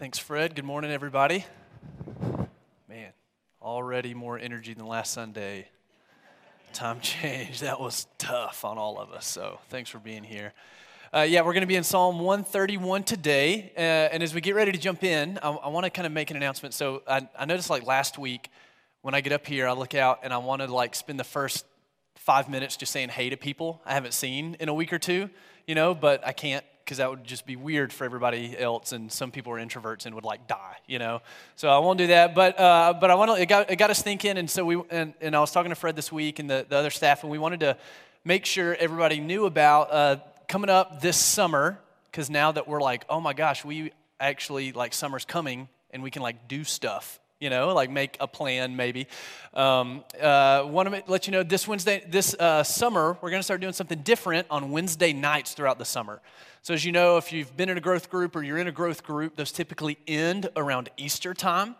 Thanks, Fred. Good morning, everybody. Man, already more energy than last Sunday. Time change. That was tough on all of us. So thanks for being here. Uh, yeah, we're going to be in Psalm 131 today. Uh, and as we get ready to jump in, I, I want to kind of make an announcement. So I, I noticed like last week when I get up here, I look out and I want to like spend the first five minutes just saying hey to people I haven't seen in a week or two, you know, but I can't because that would just be weird for everybody else, and some people are introverts and would like die, you know. So I won't do that. But uh, but I want to. It got, it got us thinking, and so we and, and I was talking to Fred this week and the, the other staff, and we wanted to make sure everybody knew about uh, coming up this summer, because now that we're like, oh my gosh, we actually like summer's coming, and we can like do stuff you know, like make a plan maybe. Um, uh, Want to let you know this Wednesday, this uh, summer, we're going to start doing something different on Wednesday nights throughout the summer. So, as you know, if you've been in a growth group or you're in a growth group, those typically end around Easter time.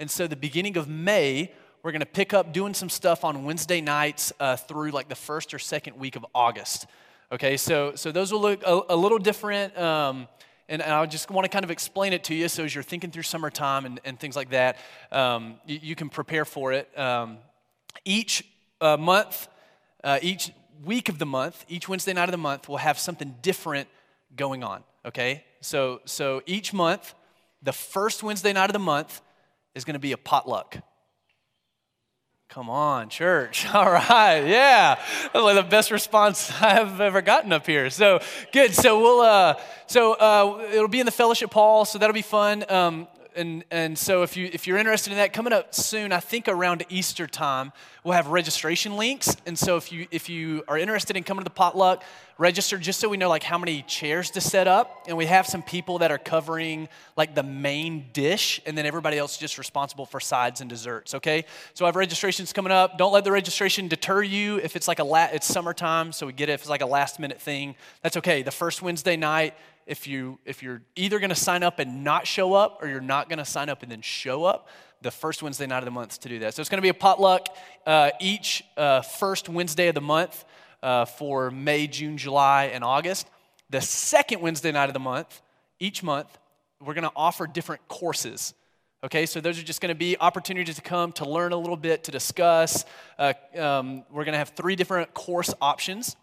And so, the beginning of May, we're going to pick up doing some stuff on Wednesday nights uh, through like the first or second week of August. Okay, so, so those will look a, a little different. Um, and, I just want to kind of explain it to you so as you're thinking through summertime and, and things like that, um, you, you, can prepare for it. Um, each uh, month, uh, each week of the month, each Wednesday night of the month, we'll have something different going on, okay? So, so each month, the first Wednesday night of the month is going to be a potluck. Come on, church. All right, yeah. That's like the best response I've ever gotten up here. So good. So we'll, uh, so uh, it'll be in the fellowship hall. So that'll be fun. Um, and, and so if, you, if you're interested in that, coming up soon, I think around Easter time, we'll have registration links. And so if you, if you are interested in coming to the potluck, register just so we know like how many chairs to set up. And we have some people that are covering like the main dish, and then everybody else is just responsible for sides and desserts, okay? So I have registrations coming up. Don't let the registration deter you if it's like a, la- it's summertime, so we get it if it's like a last minute thing. That's okay. The first Wednesday night, if, you, if you're either going to sign up and not show up or you're not going to sign up and then show up, the first Wednesday night of the month to do that. So it's going to be a potluck uh, each uh, first Wednesday of the month uh, for May, June, July, and August. The second Wednesday night of the month, each month, we're going to offer different courses. Okay, so those are just going to be opportunities to come to learn a little bit, to discuss. Uh, um, we're going to have three different course options.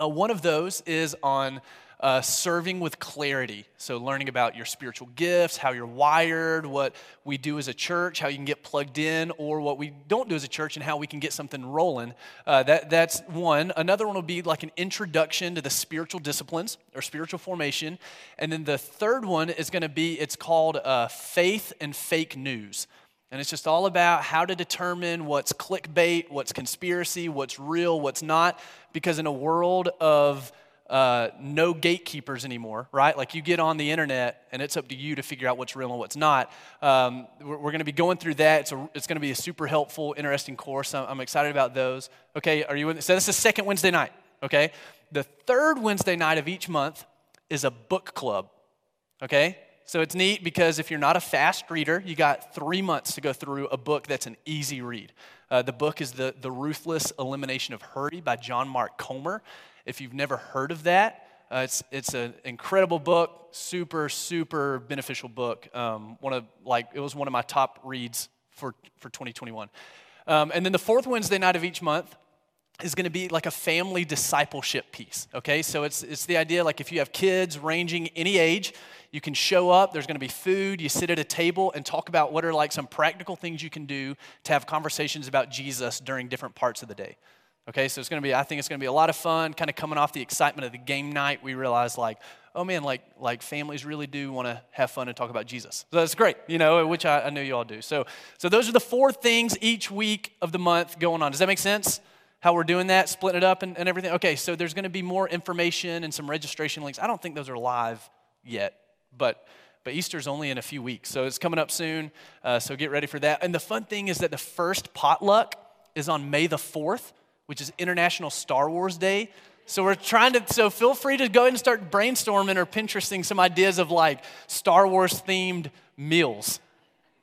Uh, one of those is on uh, serving with clarity. So, learning about your spiritual gifts, how you're wired, what we do as a church, how you can get plugged in, or what we don't do as a church, and how we can get something rolling. Uh, that, that's one. Another one will be like an introduction to the spiritual disciplines or spiritual formation. And then the third one is going to be it's called uh, Faith and Fake News. And it's just all about how to determine what's clickbait, what's conspiracy, what's real, what's not. Because in a world of uh, no gatekeepers anymore, right? Like you get on the internet and it's up to you to figure out what's real and what's not. Um, we're, we're going to be going through that. It's, it's going to be a super helpful, interesting course. I'm, I'm excited about those. Okay, are you? In, so this is second Wednesday night. Okay, the third Wednesday night of each month is a book club. Okay, so it's neat because if you're not a fast reader, you got three months to go through a book that's an easy read. Uh, the book is the, the Ruthless Elimination of Hurry by John Mark Comer. If you've never heard of that, uh, it's, it's an incredible book, super, super beneficial book. Um, one of, like, it was one of my top reads for, for 2021. Um, and then the fourth Wednesday night of each month is going to be like a family discipleship piece, okay? So it's, it's the idea like if you have kids ranging any age, you can show up, there's going to be food, you sit at a table and talk about what are like some practical things you can do to have conversations about Jesus during different parts of the day. Okay, so it's gonna be, I think it's gonna be a lot of fun, kind of coming off the excitement of the game night. We realized, like, oh man, like, like families really do wanna have fun and talk about Jesus. So that's great, you know, which I, I know you all do. So, so those are the four things each week of the month going on. Does that make sense? How we're doing that, splitting it up and, and everything? Okay, so there's gonna be more information and some registration links. I don't think those are live yet, but but Easter's only in a few weeks, so it's coming up soon. Uh, so get ready for that. And the fun thing is that the first potluck is on May the 4th which is International Star Wars Day. So we're trying to, so feel free to go ahead and start brainstorming or Pinteresting some ideas of like Star Wars themed meals.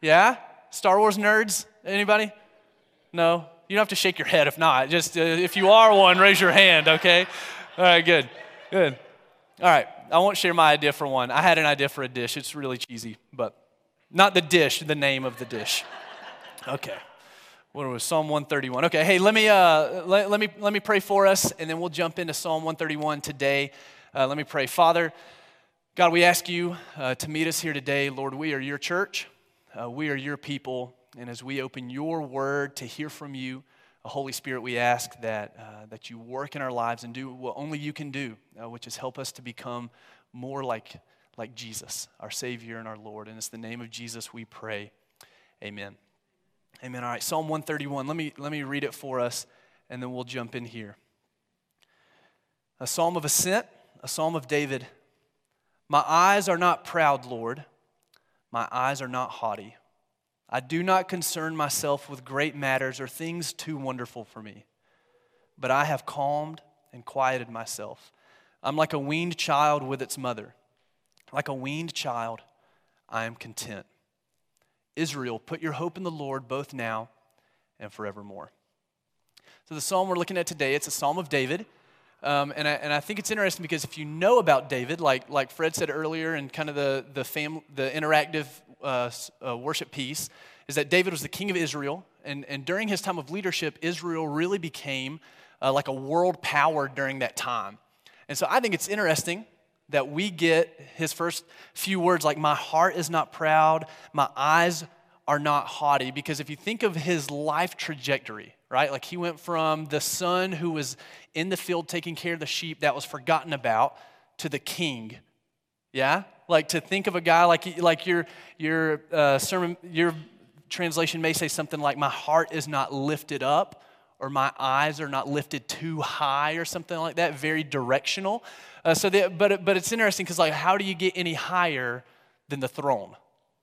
Yeah? Star Wars nerds? Anybody? No? You don't have to shake your head if not. Just uh, if you are one, raise your hand, okay? All right, good. Good. All right. I won't share my idea for one. I had an idea for a dish. It's really cheesy, but not the dish, the name of the dish. Okay. What was Psalm 131? Okay, hey, let me, uh, let, let, me, let me pray for us, and then we'll jump into Psalm 131 today. Uh, let me pray. Father, God, we ask you uh, to meet us here today. Lord, we are your church, uh, we are your people, and as we open your word to hear from you, uh, Holy Spirit, we ask that, uh, that you work in our lives and do what only you can do, which is help us to become more like, like Jesus, our Savior and our Lord. And it's the name of Jesus we pray. Amen. Amen. All right, Psalm 131. Let me, let me read it for us, and then we'll jump in here. A psalm of ascent, a psalm of David. My eyes are not proud, Lord. My eyes are not haughty. I do not concern myself with great matters or things too wonderful for me. But I have calmed and quieted myself. I'm like a weaned child with its mother. Like a weaned child, I am content. Israel, put your hope in the Lord both now and forevermore. So, the psalm we're looking at today, it's a psalm of David. Um, and, I, and I think it's interesting because if you know about David, like, like Fred said earlier, and kind of the, the, fam, the interactive uh, uh, worship piece, is that David was the king of Israel. And, and during his time of leadership, Israel really became uh, like a world power during that time. And so I think it's interesting that we get his first few words like, My heart is not proud, my eyes are not haughty. Because if you think of his life trajectory, right, like he went from the son who was in the field taking care of the sheep that was forgotten about to the king. Yeah? Like to think of a guy like, like your, your uh, sermon, your translation may say something like, My heart is not lifted up or my eyes are not lifted too high or something like that, very directional. Uh, so, they, but, but it's interesting because, like, how do you get any higher than the throne,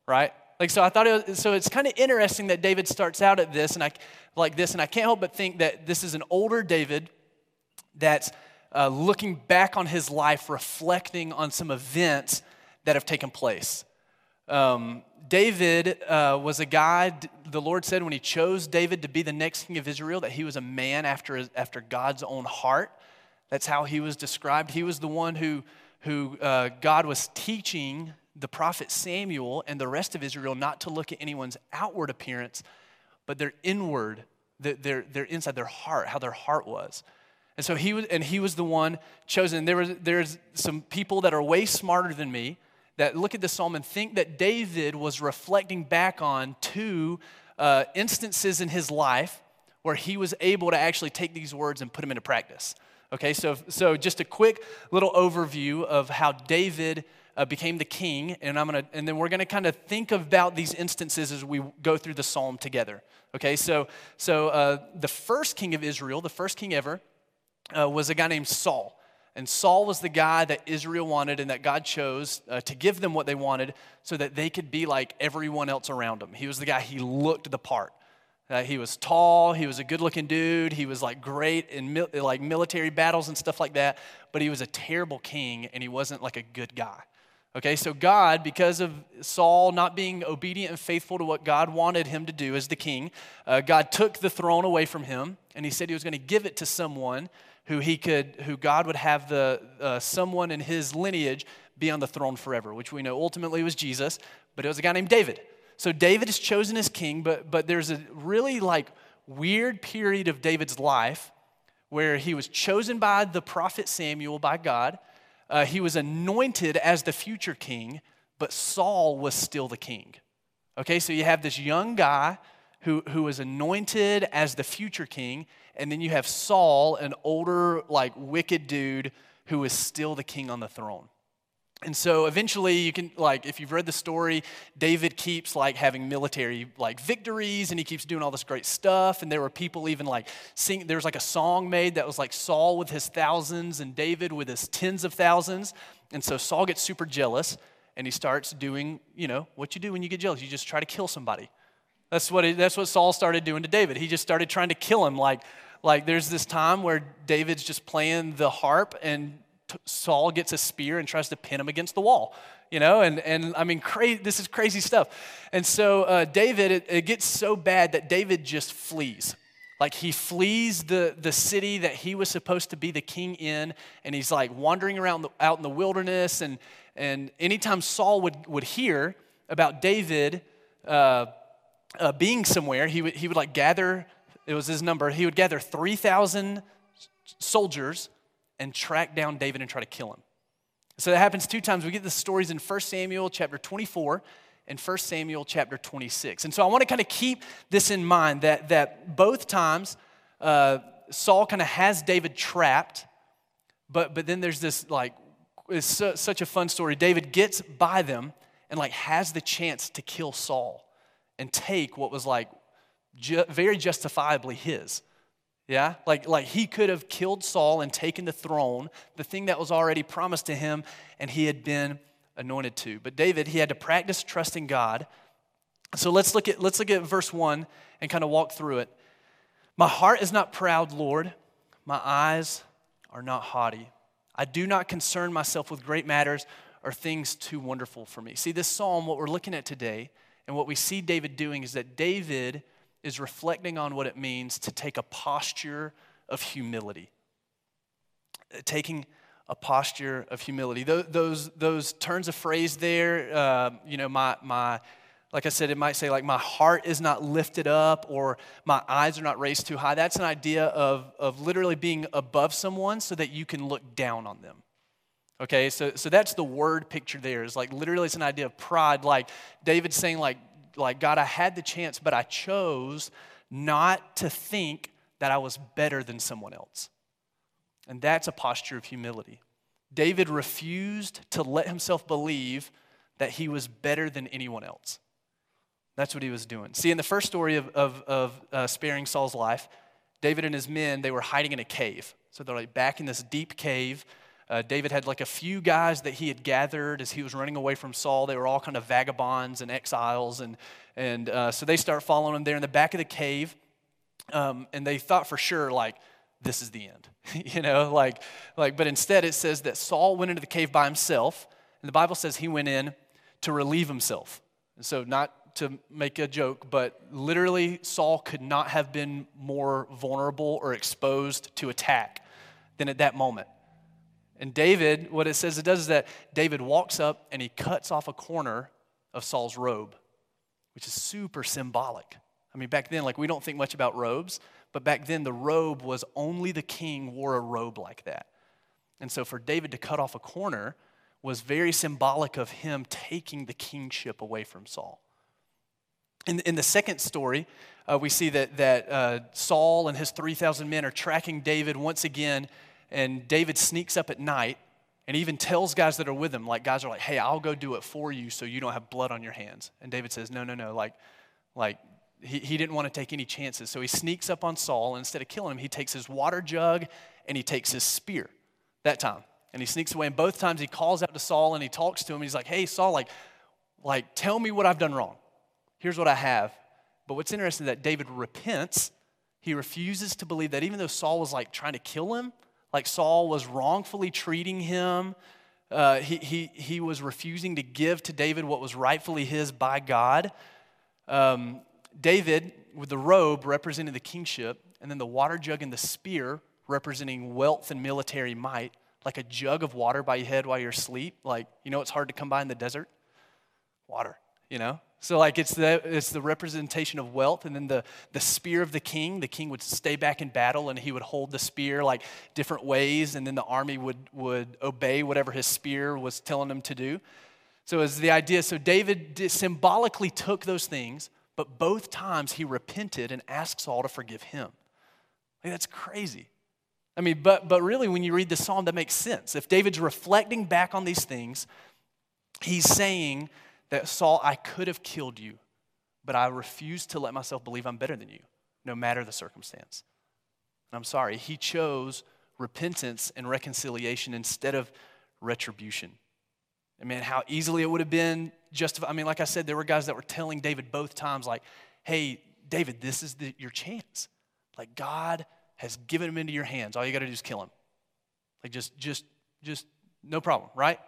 right? Like, so I thought it was, so it's kind of interesting that David starts out at this and I, like this, and I can't help but think that this is an older David that's uh, looking back on his life, reflecting on some events that have taken place. Um, David uh, was a guy, the Lord said when he chose David to be the next king of Israel, that he was a man after, after God's own heart. That's how he was described. He was the one who, who uh, God was teaching the prophet Samuel and the rest of Israel not to look at anyone's outward appearance, but their inward, their, their inside, their heart, how their heart was. And so he was, and he was the one chosen. There was, there's some people that are way smarter than me that look at this psalm and think that David was reflecting back on two uh, instances in his life where he was able to actually take these words and put them into practice. Okay, so, so just a quick little overview of how David uh, became the king, and I'm gonna, and then we're gonna kind of think about these instances as we go through the psalm together. Okay, so so uh, the first king of Israel, the first king ever, uh, was a guy named Saul, and Saul was the guy that Israel wanted and that God chose uh, to give them what they wanted, so that they could be like everyone else around them. He was the guy he looked the part. Uh, he was tall. He was a good-looking dude. He was like great in mil- like military battles and stuff like that. But he was a terrible king, and he wasn't like a good guy. Okay, so God, because of Saul not being obedient and faithful to what God wanted him to do as the king, uh, God took the throne away from him, and He said He was going to give it to someone who He could, who God would have the uh, someone in His lineage be on the throne forever, which we know ultimately was Jesus, but it was a guy named David. So David is chosen as king, but, but there's a really like weird period of David's life where he was chosen by the prophet Samuel, by God. Uh, he was anointed as the future king, but Saul was still the king. Okay, so you have this young guy who, who was anointed as the future king, and then you have Saul, an older, like wicked dude who is still the king on the throne. And so eventually you can like if you've read the story, David keeps like having military like victories and he keeps doing all this great stuff and there were people even like sing there's like a song made that was like Saul with his thousands and David with his tens of thousands. And so Saul gets super jealous and he starts doing, you know, what you do when you get jealous, you just try to kill somebody. That's what, he, that's what Saul started doing to David. He just started trying to kill him. Like, like there's this time where David's just playing the harp and Saul gets a spear and tries to pin him against the wall, you know, and, and I mean, cra- this is crazy stuff. And so uh, David, it, it, gets so bad that David just flees. Like he flees the, the city that he was supposed to be the king in, and he's like wandering around the, out in the wilderness. And, and anytime Saul would, would hear about David uh, uh, being somewhere, he would, he would like gather, it was his number, he would gather 3,000 soldiers and track down David and try to kill him. So that happens two times. We get the stories in 1 Samuel chapter 24 and 1 Samuel chapter 26. And so I want to kind of keep this in mind that, that both times uh, Saul kind of has David trapped, but, but then there's this like, it's su- such a fun story. David gets by them and like has the chance to kill Saul and take what was like ju- very justifiably his. Yeah? Like, like he could have killed Saul and taken the throne, the thing that was already promised to him, and he had been anointed to. But David, he had to practice trusting God. So let's look at, let's look at verse 1 and kind of walk through it. My heart is not proud, Lord. My eyes are not haughty. I do not concern myself with great matters or things too wonderful for me. See, this psalm, what we're looking at today, and what we see David doing is that David is reflecting on what it means to take a posture of humility. Taking a posture of humility. Those, those, turns of phrase there, uh, you know, my, my, like I said, it might say, like, my heart is not lifted up or my eyes are not raised too high. That's an idea of, of literally being above someone so that you can look down on them. Okay, so, so that's the word picture there. Is like literally it's an idea of pride. Like David saying, like, like, God, I had the chance, but I chose not to think that I was better than someone else. And that's a posture of humility. David refused to let himself believe that he was better than anyone else. That's what he was doing. See, in the first story of, of, of uh, sparing Saul's life, David and his men, they were hiding in a cave. So they're like back in this deep cave. Uh, David had like a few guys that he had gathered as he was running away from Saul. They were all kind of vagabonds and exiles. And, and uh, so they start following him there in the back of the cave. Um, and they thought for sure, like, this is the end. you know, like, like, but instead it says that Saul went into the cave by himself. And the Bible says he went in to relieve himself. And so, not to make a joke, but literally, Saul could not have been more vulnerable or exposed to attack than at that moment. And David, what it says it does is that David walks up and he cuts off a corner of Saul's robe, which is super symbolic. I mean, back then, like, we don't think much about robes, but back then, the robe was only the king wore a robe like that. And so, for David to cut off a corner was very symbolic of him taking the kingship away from Saul. In, in the second story, uh, we see that, that uh, Saul and his 3,000 men are tracking David once again and David sneaks up at night and even tells guys that are with him, like guys are like, hey, I'll go do it for you so you don't have blood on your hands. And David says, no, no, no, like, like he, he didn't want to take any chances. So he sneaks up on Saul, and instead of killing him, he takes his water jug and he takes his spear that time. And he sneaks away. And both times he calls out to Saul and he talks to him. He's like, hey, Saul, like, like tell me what I've done wrong. Here's what I have. But what's interesting is that David repents. He refuses to believe that even though Saul was like trying to kill him, like Saul was wrongfully treating him. Uh, he, he, he was refusing to give to David what was rightfully his by God. Um, David, with the robe representing the kingship, and then the water jug and the spear representing wealth and military might, like a jug of water by your head while you're asleep. Like, you know, it's hard to come by in the desert? Water, you know? So like it's the it's the representation of wealth, and then the the spear of the king. The king would stay back in battle, and he would hold the spear like different ways, and then the army would would obey whatever his spear was telling them to do. So as the idea. So David symbolically took those things, but both times he repented and asked Saul to forgive him. Like that's crazy. I mean, but but really, when you read the psalm, that makes sense. If David's reflecting back on these things, he's saying that Saul, I could have killed you, but I refuse to let myself believe I'm better than you, no matter the circumstance. And I'm sorry, he chose repentance and reconciliation instead of retribution. I mean, how easily it would have been justified. I mean, like I said, there were guys that were telling David both times, like, hey, David, this is the, your chance. Like, God has given him into your hands. All you got to do is kill him. Like, just, just, just, no problem, right?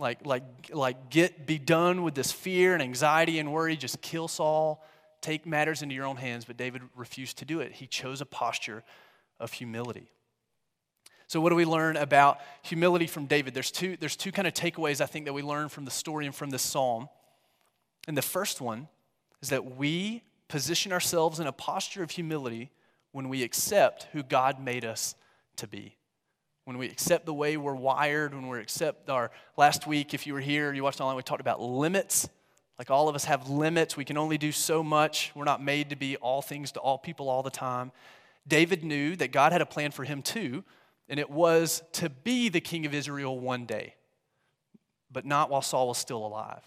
Like, like, like get be done with this fear and anxiety and worry. Just kill Saul, take matters into your own hands, but David refused to do it. He chose a posture of humility. So, what do we learn about humility from David? There's two, there's two kind of takeaways I think that we learn from the story and from this psalm. And the first one is that we position ourselves in a posture of humility when we accept who God made us to be. When we accept the way we're wired, when we accept our last week, if you were here, you watched online, we talked about limits. Like all of us have limits. We can only do so much. We're not made to be all things to all people all the time. David knew that God had a plan for him too, and it was to be the king of Israel one day, but not while Saul was still alive.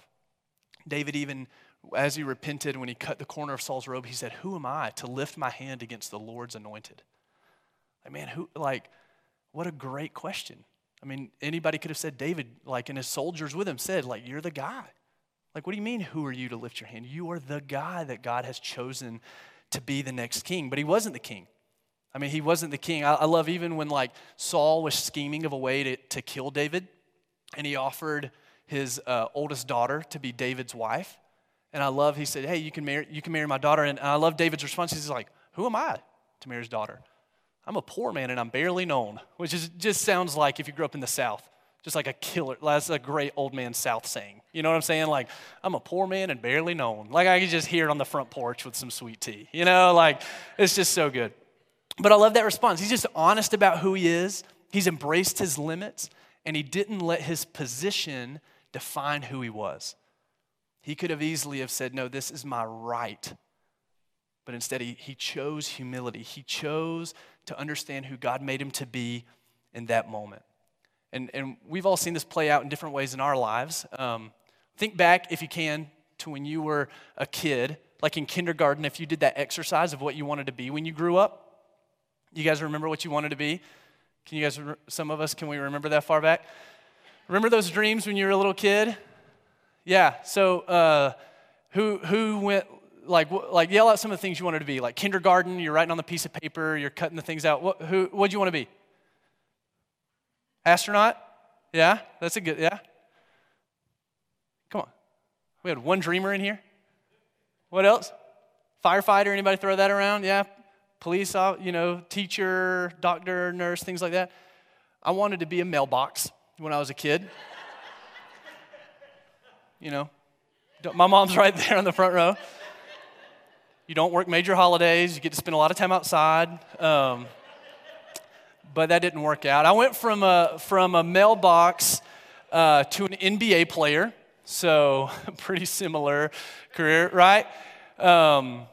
David, even as he repented, when he cut the corner of Saul's robe, he said, Who am I to lift my hand against the Lord's anointed? Like, man, who, like, what a great question. I mean, anybody could have said David, like, and his soldiers with him said, like, you're the guy. Like, what do you mean, who are you to lift your hand? You are the guy that God has chosen to be the next king. But he wasn't the king. I mean, he wasn't the king. I, I love even when like Saul was scheming of a way to, to kill David, and he offered his uh, oldest daughter to be David's wife. And I love, he said, Hey, you can marry, you can marry my daughter. And I love David's response. He's like, Who am I to marry his daughter? I'm a poor man and I'm barely known, which is, just sounds like if you grew up in the South, just like a killer. That's a great old man South saying. You know what I'm saying? Like, I'm a poor man and barely known. Like, I could just hear it on the front porch with some sweet tea. You know, like, it's just so good. But I love that response. He's just honest about who he is, he's embraced his limits, and he didn't let his position define who he was. He could have easily have said, No, this is my right. But instead, he, he chose humility. He chose to understand who God made him to be in that moment. And, and we've all seen this play out in different ways in our lives. Um, think back, if you can, to when you were a kid, like in kindergarten, if you did that exercise of what you wanted to be when you grew up. You guys remember what you wanted to be? Can you guys, some of us, can we remember that far back? Remember those dreams when you were a little kid? Yeah. So, uh, who who went like like yell out some of the things you wanted to be? Like kindergarten, you're writing on the piece of paper, you're cutting the things out. What who what'd you want to be? Astronaut? Yeah, that's a good yeah. Come on. We had one dreamer in here. What else? Firefighter, anybody throw that around? Yeah. Police, you know, teacher, doctor, nurse, things like that. I wanted to be a mailbox when I was a kid. you know, my mom's right there on the front row. You don't work major holidays, you get to spend a lot of time outside. Um, but that didn't work out. I went from a, from a mailbox uh, to an NBA player, so pretty similar career, right? Um,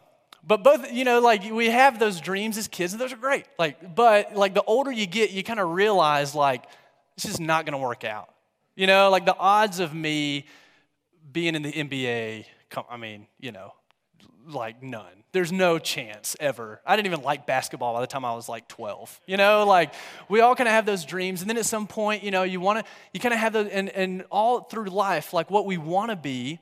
but both, you know, like we have those dreams as kids, and those are great. Like, but like the older you get, you kind of realize like this is not going to work out. You know, like the odds of me being in the NBA, I mean, you know, like none. There's no chance ever. I didn't even like basketball by the time I was like 12. You know, like we all kind of have those dreams. And then at some point, you know, you want to, you kind of have those, and, and all through life, like what we want to be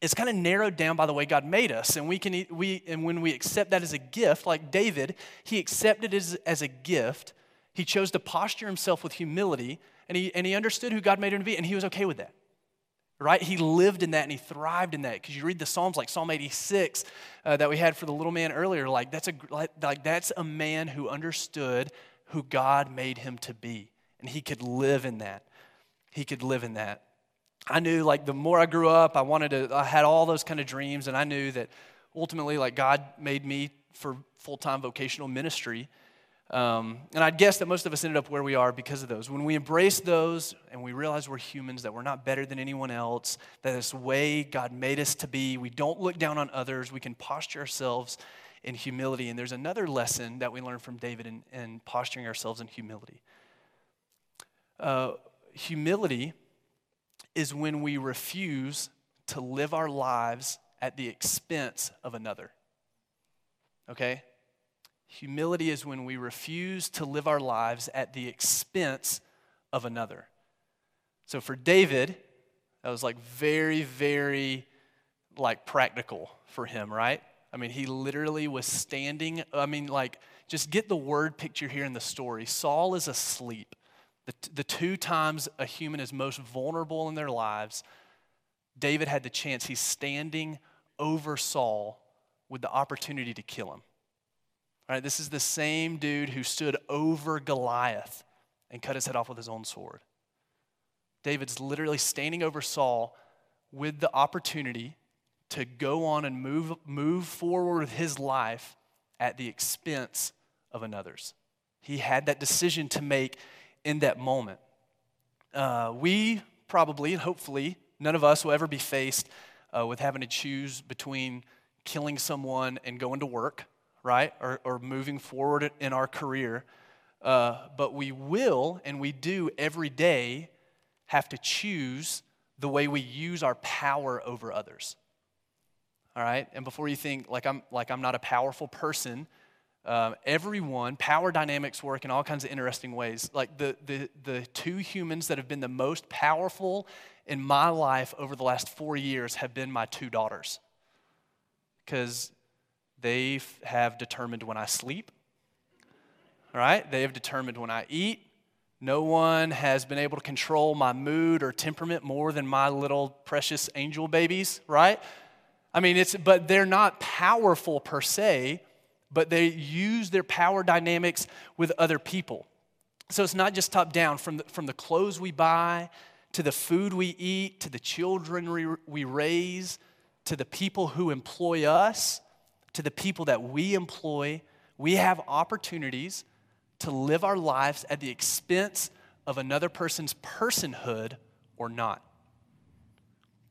is kind of narrowed down by the way God made us. And we can, we, and when we accept that as a gift, like David, he accepted it as, as a gift. He chose to posture himself with humility and he, and he understood who God made him to be and he was okay with that right? He lived in that and he thrived in that. Because you read the Psalms like Psalm 86 uh, that we had for the little man earlier, like that's, a, like, like that's a man who understood who God made him to be. And he could live in that. He could live in that. I knew like the more I grew up, I wanted to, I had all those kind of dreams, and I knew that ultimately, like God made me for full time vocational ministry. Um, and I'd guess that most of us ended up where we are because of those. When we embrace those and we realize we're humans, that we're not better than anyone else, that this way God made us to be, we don't look down on others, we can posture ourselves in humility. And there's another lesson that we learn from David in, in posturing ourselves in humility. Uh, humility is when we refuse to live our lives at the expense of another. Okay? Humility is when we refuse to live our lives at the expense of another. So for David, that was like very, very like practical for him, right? I mean, he literally was standing. I mean, like, just get the word picture here in the story. Saul is asleep. The, the two times a human is most vulnerable in their lives, David had the chance. He's standing over Saul with the opportunity to kill him. Right, this is the same dude who stood over Goliath and cut his head off with his own sword. David's literally standing over Saul with the opportunity to go on and move, move forward with his life at the expense of another's. He had that decision to make in that moment. Uh, we probably and hopefully, none of us will ever be faced uh, with having to choose between killing someone and going to work, right? Or, or moving forward in our career. Uh, but we will, and we do every day, have to choose the way we use our power over others. All right? And before you think like I'm, like I'm not a powerful person, um, everyone, power dynamics work in all kinds of interesting ways. Like the, the, the two humans that have been the most powerful in my life over the last four years have been my two daughters. Because they have determined when I sleep, all right? They have determined when I eat. No one has been able to control my mood or temperament more than my little precious angel babies, right? I mean, it's, but they're not powerful per se, but they use their power dynamics with other people. So it's not just top down, from the, from the clothes we buy, to the food we eat, to the children we, we raise, to the people who employ us, to the people that we employ. We have opportunities to live our lives at the expense of another person's personhood or not.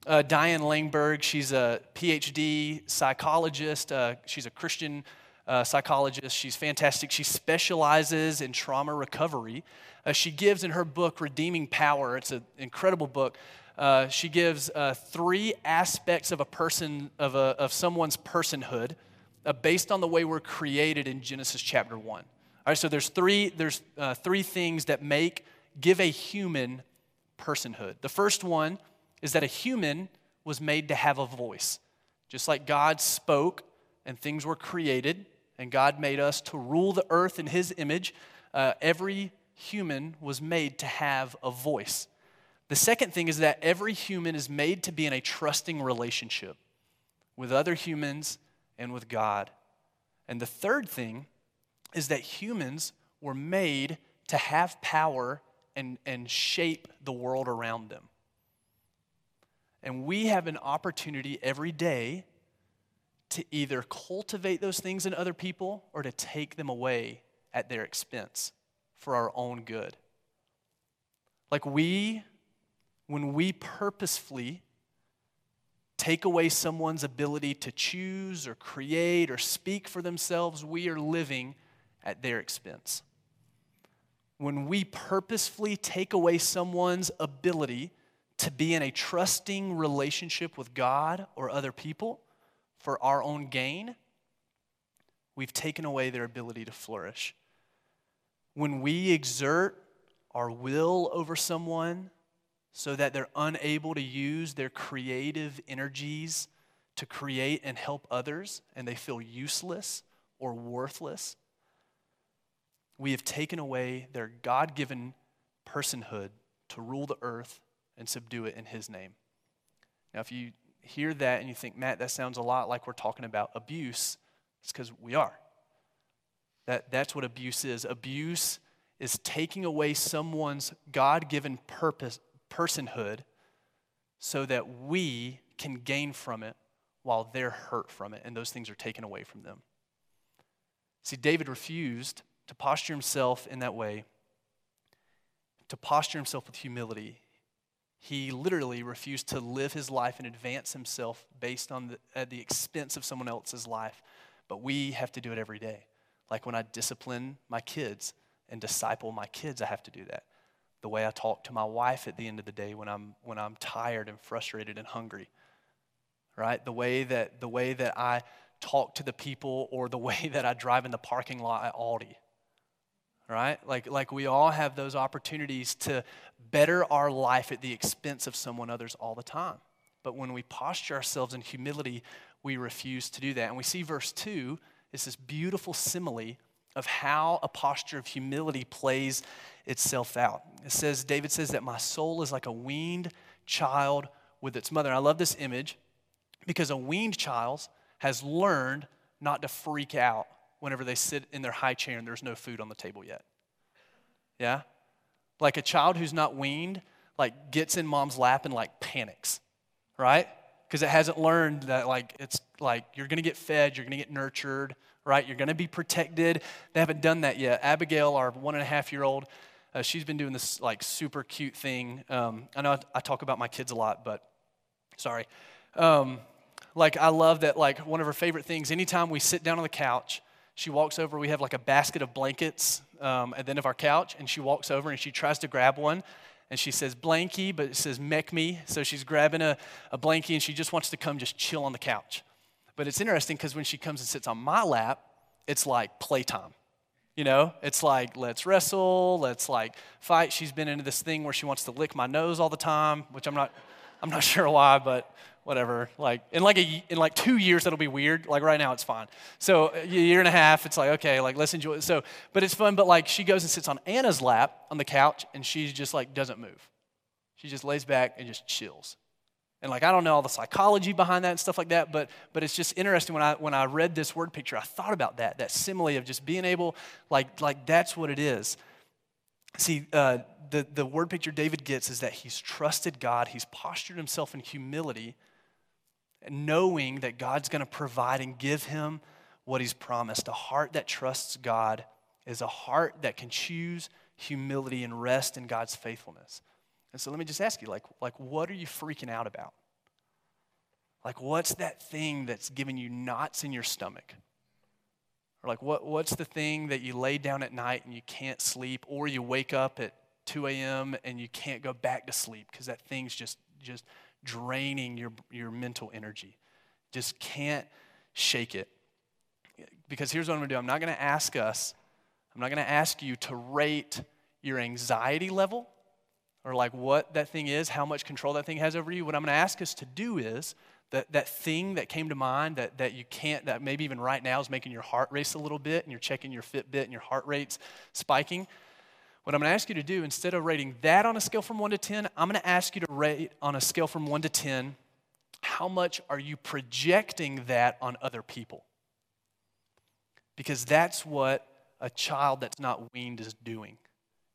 Uh, Diane Langberg, she's a PhD psychologist. Uh, she's a Christian uh, psychologist. She's fantastic. She specializes in trauma recovery. Uh, she gives in her book, Redeeming Power, it's an incredible book. Uh, she gives uh, three aspects of a person, of, a, of someone's personhood, based on the way we're created in Genesis chapter 1. All right, so there's three, there's, uh, three things that make, give a human personhood. The first one is that a human was made to have a voice. Just like God spoke and things were created, and God made us to rule the earth in His image, uh, every human was made to have a voice. The second thing is that every human is made to be in a trusting relationship with other humans and with God. And the third thing is that humans were made to have power and, and shape the world around them. And we have an opportunity every day to either cultivate those things in other people or to take them away at their expense for our own good. Like we, when we purposefully take away someone's ability to choose or create or speak for themselves, we are living at their expense. When we purposefully take away someone's ability to be in a trusting relationship with God or other people for our own gain, we've taken away their ability to flourish. When we exert our will over someone so that they're unable to use their creative energies to create and help others and they feel useless or worthless, we have taken away their God given personhood to rule the earth and subdue it in His name. Now, if you hear that and you think, Matt, that sounds a lot like we're talking about abuse, it's because we are. That, that's what abuse is. Abuse is taking away someone's God given purpose, personhood so that we can gain from it while they're hurt from it, and those things are taken away from them. See, David refused to posture himself in that way, to posture himself with humility. He literally refused to live his life and advance himself based on the, at the expense of someone else's life. But we have to do it every day. Like when I discipline my kids and disciple my kids, I have to do that. The way I talk to my wife at the end of the day when I'm, when I'm tired and frustrated and hungry. Right? The way that, the way that I talk to the people or the way that I drive in the parking lot at Aldi right? Like, like we all have those opportunities to better our life at the expense of someone others all the time. But when we posture ourselves in humility, we refuse to do that. And we see verse 2 is this beautiful simile of how a posture of humility plays itself out. It says, David says that my soul is like a weaned child with its mother. And I love this image because a weaned child has learned not to freak out whenever they sit in their high chair and there's no food on the table yet. Yeah? Like a child who's not weaned, like gets in mom's lap and like panics, right? Because it hasn't learned that like it's like you're gonna get fed, you're gonna get nurtured, right? You're gonna be protected. They haven't done that yet. Abigail, our one and a half year old, uh, she's been doing this like super cute thing. Um, I know I, I, talk about my kids a lot, but sorry. Um, like I love that. Like one of her favorite things. Anytime we sit down on the couch, she walks over. We have like a basket of blankets um, at the end of our couch, and she walks over and she tries to grab one, and she says blankie, but it says mek me. So she's grabbing a, a blankie, and she just wants to come just chill on the couch. But it's interesting because when she comes and sits on my lap, it's like playtime. You know, it's like, let's wrestle, let's like fight. She's been into this thing where she wants to lick my nose all the time, which I'm not, I'm not sure why, but whatever. Like in like a, in like two years, that'll be weird. Like right now, it's fine. So a year and a half, it's like okay, like let's enjoy it. So, but it's fun. But like she goes and sits on Anna's lap on the couch, and she just like doesn't move. She just lays back and just chills. And like I don't know all the psychology behind that and stuff like that, but but it's just interesting when I when I read this word picture, I thought about that that simile of just being able like like that's what it is. See, uh, the the word picture David gets is that he's trusted God, he's postured himself in humility, knowing that God's going to provide and give him what he's promised. A heart that trusts God is a heart that can choose humility and rest in God's faithfulness. And so let me just ask you, like, like what are you freaking out about? Like, what's that thing that's giving you knots in your stomach? Or like, what, what's the thing that you lay down at night and you can't sleep, or you wake up at 2 a.m. and you can't go back to sleep because that thing's just, just draining your, your mental energy. Just can't shake it. Because here's what I'm gonna do I'm not gonna ask us, I'm not gonna ask you to rate your anxiety level or like what that thing is, how much control that thing has over you. What I'm going to ask us to do is that, that thing that came to mind that, that you can't, that maybe even right now is making your heart race a little bit and you're checking your Fitbit and your heart rate's spiking. What I'm going to ask you to do, instead of rating that on a scale from 1 to 10, I'm going to ask you to rate on a scale from 1 to 10 how much are you projecting that on other people? Because that's what a child that's not weaned is doing.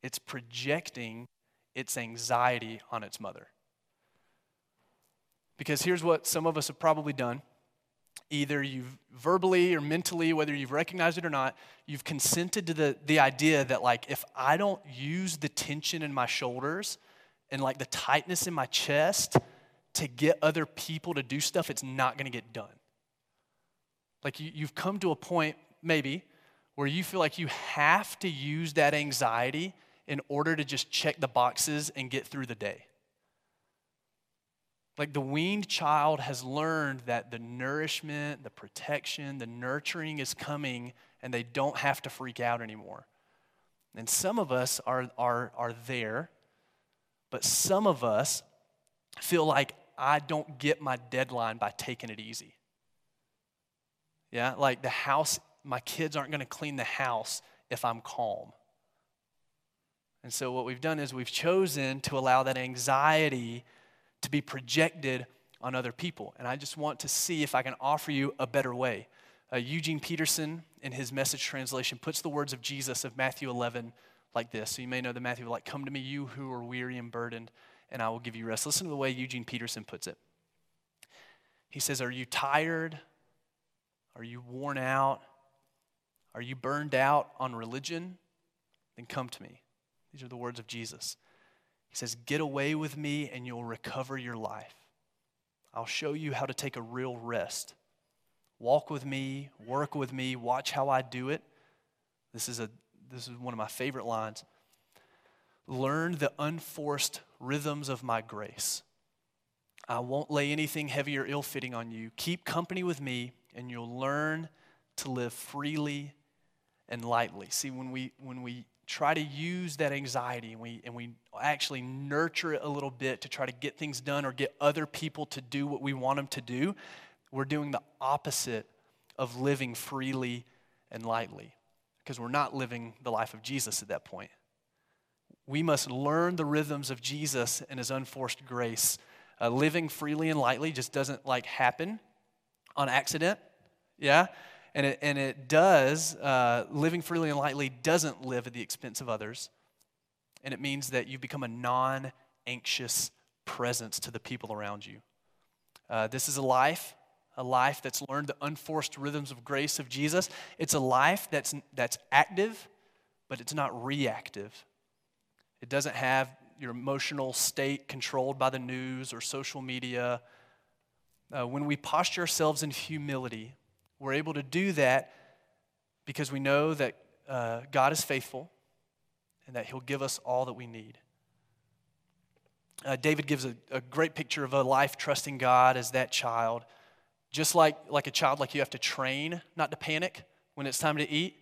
It's projecting its anxiety on its mother. Because here's what some of us have probably done. Either you've verbally or mentally, whether you've recognized it or not, you've consented to the, the idea that, like, if I don't use the tension in my shoulders and, like, the tightness in my chest to get other people to do stuff, it's not going to get done. Like, you, you've come to a point, maybe, where you feel like you have to use that anxiety in order to just check the boxes and get through the day. Like the weaned child has learned that the nourishment, the protection, the nurturing is coming and they don't have to freak out anymore. And some of us are, are, are there, but some of us feel like I don't get my deadline by taking it easy. Yeah, like the house, my kids aren't going to clean the house if I'm calm. And so, what we've done is we've chosen to allow that anxiety to be projected on other people. And I just want to see if I can offer you a better way. Uh, Eugene Peterson, in his message translation, puts the words of Jesus of Matthew 11 like this. So you may know the Matthew, like, Come to me, you who are weary and burdened, and I will give you rest. Listen to the way Eugene Peterson puts it. He says, Are you tired? Are you worn out? Are you burned out on religion? Then come to me. These are the words of Jesus. He says, Get away with me and you'll recover your life. I'll show you how to take a real rest. Walk with me, work with me, watch how I do it. This is, a, this is one of my favorite lines. Learn the unforced rhythms of my grace. I won't lay anything heavy or ill fitting on you. Keep company with me, and you'll learn to live freely and lightly. See, when we, when we try to use that anxiety and we, and we actually nurture it a little bit to try to get things done or get other people to do what we want them to do, we're doing the opposite of living freely and lightly because we're not living the life of Jesus at that point. We must learn the rhythms of Jesus and his unforced grace. Uh, living freely and lightly just doesn't like happen on accident. Yeah? And it, and it does, uh, living freely and lightly doesn't live at the expense of others. And it means that you become a non anxious presence to the people around you. Uh, this is a life, a life that's learned the unforced rhythms of grace of Jesus. It's a life that's, that's active, but it's not reactive. It doesn't have your emotional state controlled by the news or social media. Uh, when we posture ourselves in humility, we're able to do that because we know that uh, God is faithful and that He'll give us all that we need. Uh, David gives a, a great picture of a life trusting God as that child. Just like, like a child, like you have to train not to panic when it's time to eat.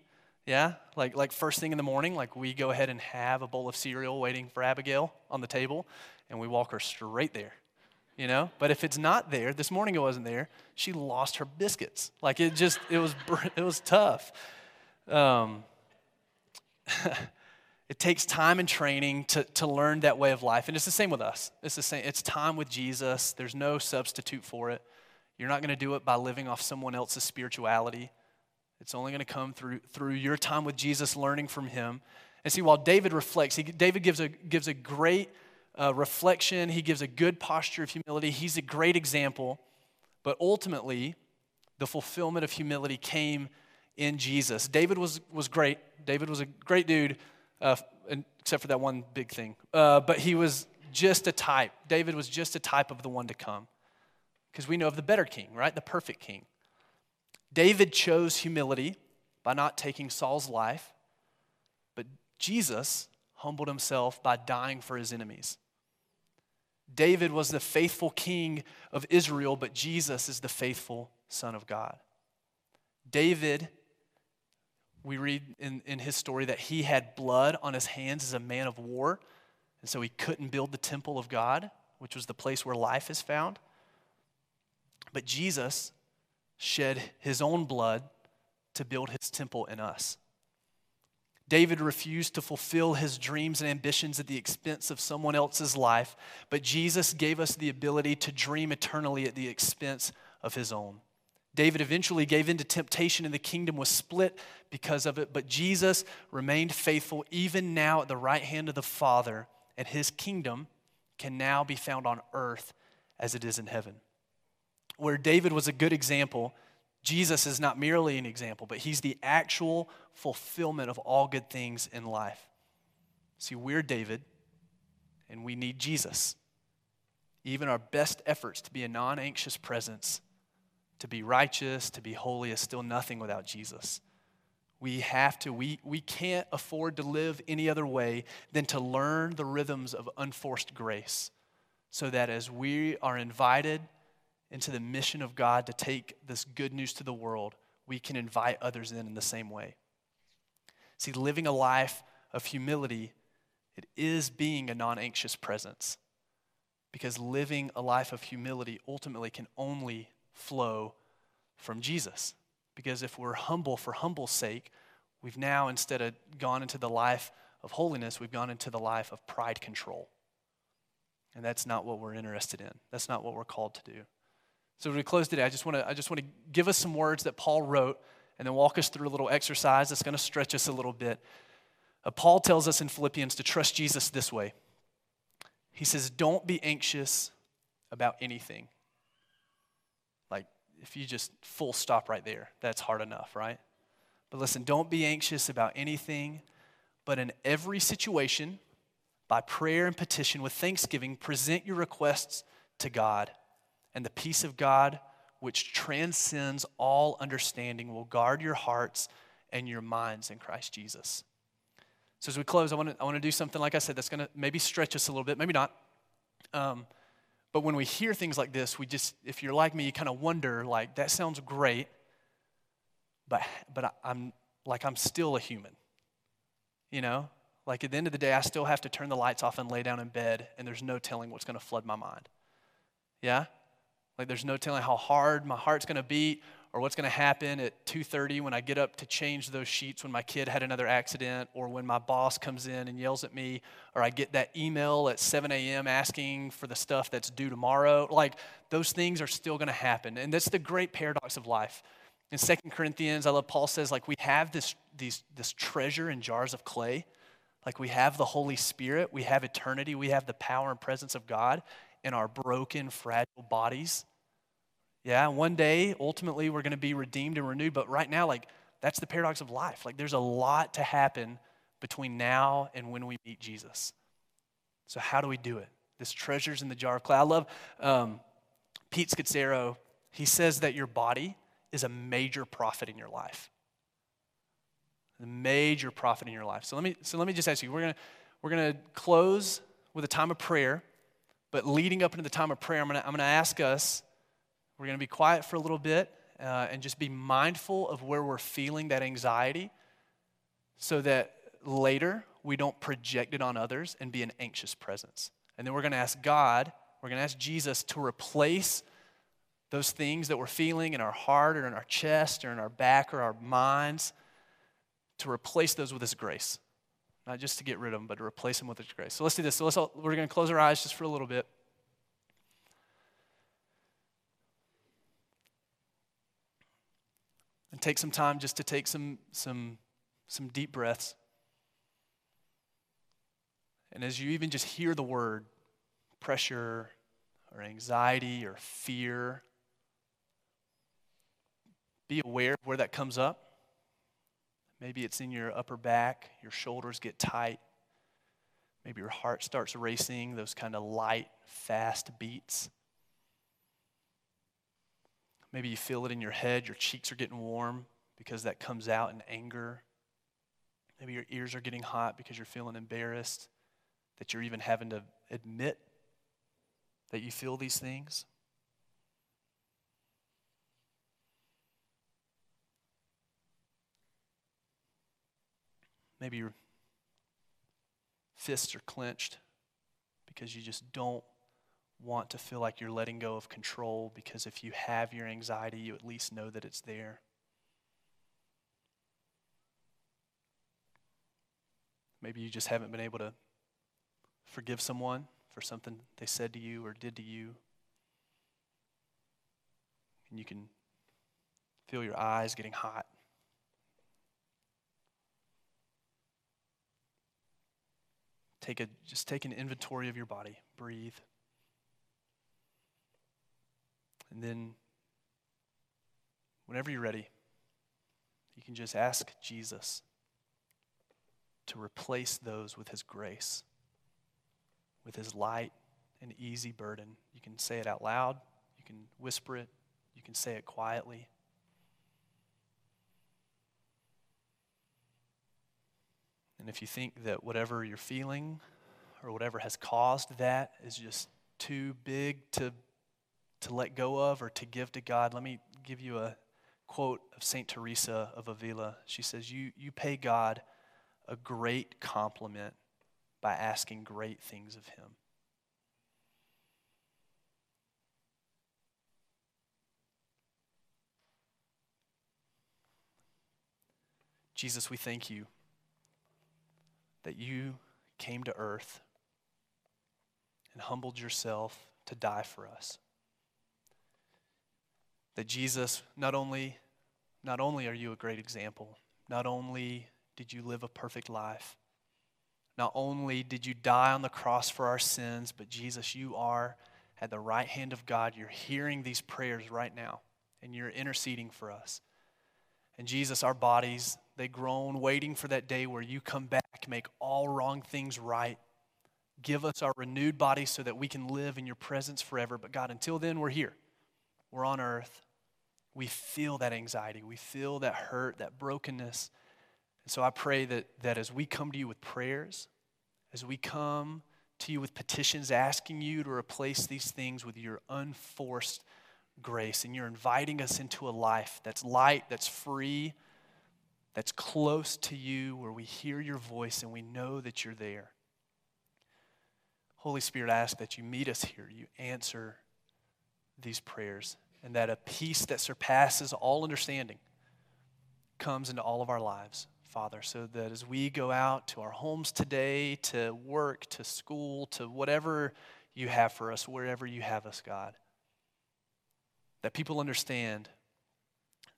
Yeah, like, like first thing in the morning, like we go ahead and have a bowl of cereal waiting for Abigail on the table, and we walk her straight there, you know? But if it's not there, this morning it wasn't there, she lost her biscuits. Like it just, it was, it was tough. Um, it takes time and training to, to learn that way of life. And it's the same with us. It's the same. It's time with Jesus. There's no substitute for it. You're not going to do it by living off someone else's spirituality. It's only going to come through, through your time with Jesus, learning from him. And see, while David reflects, he, David gives a, gives a great uh, reflection, he gives a good posture of humility. He's a great example. But ultimately, the fulfillment of humility came in Jesus. David was, was great. David was a great dude, uh, except for that one big thing. Uh, but he was just a type. David was just a type of the one to come. Because we know of the better king, right? The perfect king. David chose humility by not taking Saul's life, but Jesus humbled himself by dying for his enemies. David was the faithful king of Israel, but Jesus is the faithful Son of God. David, we read in, in his story that he had blood on his hands as a man of war, and so he couldn't build the temple of God, which was the place where life is found. But Jesus shed his own blood to build his temple in us. David refused to fulfill his dreams and ambitions at the expense of someone else's life, but Jesus gave us the ability to dream eternally at the expense of his own. David eventually gave in to temptation and the kingdom was split because of it, but Jesus remained faithful even now at the right hand of the Father, and his kingdom can now be found on earth as it is in heaven where David was a good example, Jesus is not merely an example, but he's the actual fulfillment of all good things in life. See, we're David, and we need Jesus. Even our best efforts to be a non anxious presence, to be righteous, to be holy, is still nothing without Jesus. We have to, we, we can't afford to live any other way than to learn the rhythms of unforced grace so that as we are invited into the mission of God to take this good news to the world, we can invite others in in the same way. See, living a life of humility, it is being a non anxious presence. Because living a life of humility ultimately can only flow from Jesus. Because if we're humble for humble's sake, we've now, instead of gone into the life of holiness, we've gone into the life of pride control. And that's not what we're interested in. That's not what we're called to do. So we close today, I just want to I just want to give us some words that Paul wrote and then walk us through a little exercise that's going to stretch us a little bit. Uh, Paul tells us in Philippians to trust Jesus this way. He says, "Don't be anxious about anything." Like if you just full stop right there, that's hard enough, right? But listen, don't be anxious about anything, but in every situation, by prayer and petition with thanksgiving, present your requests to God and the peace of God, which transcends all understanding, will guard your hearts and your minds in Christ Jesus. So, as we close, I want to, I want to do something, like I said, that's going to maybe stretch us a little bit, maybe not. Um, but when we hear things like this, we just, if you're like me, you kind of wonder, like, that sounds great, but, but I, I'm like, I'm still a human. You know? Like, at the end of the day, I still have to turn the lights off and lay down in bed, and there's no telling what's going to flood my mind. Yeah? Like there's no telling how hard my heart's going to beat or what's going to happen at 2:30 when I get up to change those sheets when my kid had another accident or when my boss comes in and yells at me or I get that email at 7 a.m. asking for the stuff that's due tomorrow. Like those things are still going to happen. And that's the great paradox of life In Second Corinthians, I love Paul says, like, we have this, these, this treasure in jars of clay. Like, we have the Holy Spirit, we have eternity, we have the power and presence of God in our broken, fragile bodies. Yeah, one day, ultimately, we're going to be redeemed and renewed. But right now, like, that's the paradox of life. Like, there's a lot to happen between now and when we meet Jesus. So, how do we do it? This treasure's in the jar of clay. I love um, Pete Scazzero. He says that your body is a major prophet in your life. The major prophet in your life. So let me, so let me just ask you, we're gonna, we're gonna close with a time of prayer, but leading up into the time of prayer, I'm I'm gonna ask us, we're gonna be quiet for a little bit uh, and just be mindful of where we're feeling that anxiety so that later we don't project it on others and be an anxious presence. And then we're gonna ask God, we're gonna ask Jesus to replace those things that we're feeling in our heart or in our chest or in our back or our minds, to replace those with His grace. Not just to get rid of them, but to replace them with His grace. So let's do this. So let's all, we're going to close our eyes just for a little bit. And take some time just to take some, some, some deep breaths. And as you even just hear the word pressure or anxiety or fear be aware of where that comes up. Maybe it's in your upper back, your shoulders get tight. Maybe your heart starts racing, those kind of light, fast beats. Maybe you feel it in your head, your cheeks are getting warm because that comes out in anger. Maybe your ears are getting hot because you're feeling embarrassed, that you're even having to admit that you feel these things. Maybe your fists are clenched because you just don't want to feel like you're letting go of control because if you have your anxiety, you at least know that it's there. Maybe you just haven't been able to forgive someone for something they said to you or did to you. And you can feel your eyes getting hot. Take a, just take an inventory of your body, breathe. And then, whenever you're ready, you can just ask Jesus to replace those with his grace, with his light and easy burden. You can say it out loud, you can whisper it, you can say it quietly. And if you think that whatever you're feeling or whatever has caused that is just too big to, to let go of or to give to God, let me give you a quote of St. Teresa of Avila. She says, you, you pay God a great compliment by asking great things of Him. Jesus, we thank you that you came to earth and humbled yourself to die for us. That Jesus, not only, not only are you a great example, not only did you live a perfect life, not only did you die on the cross for our sins, but Jesus, you are at the right hand of God. You're hearing these prayers right now, and you're interceding for us. And Jesus, our bodies, they groan, waiting for that day where you come back, make all wrong things right. Give us our renewed bodies so that we can live in your presence forever. But God, until then, we're here. We're on earth. We feel that anxiety. We feel that hurt, that brokenness. And so I pray that, that as we come to you with prayers, as we come to you with petitions asking you to replace these things with your unforced grace, and you're inviting us into a life that's light, that's free, that's close to you, where we hear your voice and we know that you're there. Holy Spirit, I ask that you meet us here, you answer these prayers, and that a peace that surpasses all understanding comes into all of our lives, Father, so that as we go out to our homes today, to work, to school, to whatever you have for us, wherever you have us, God, that people understand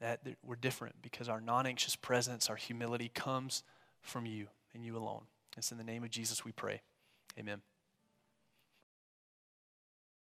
that we're different because our non anxious presence, our humility comes from you and you alone. It's in the name of Jesus we pray. Amen.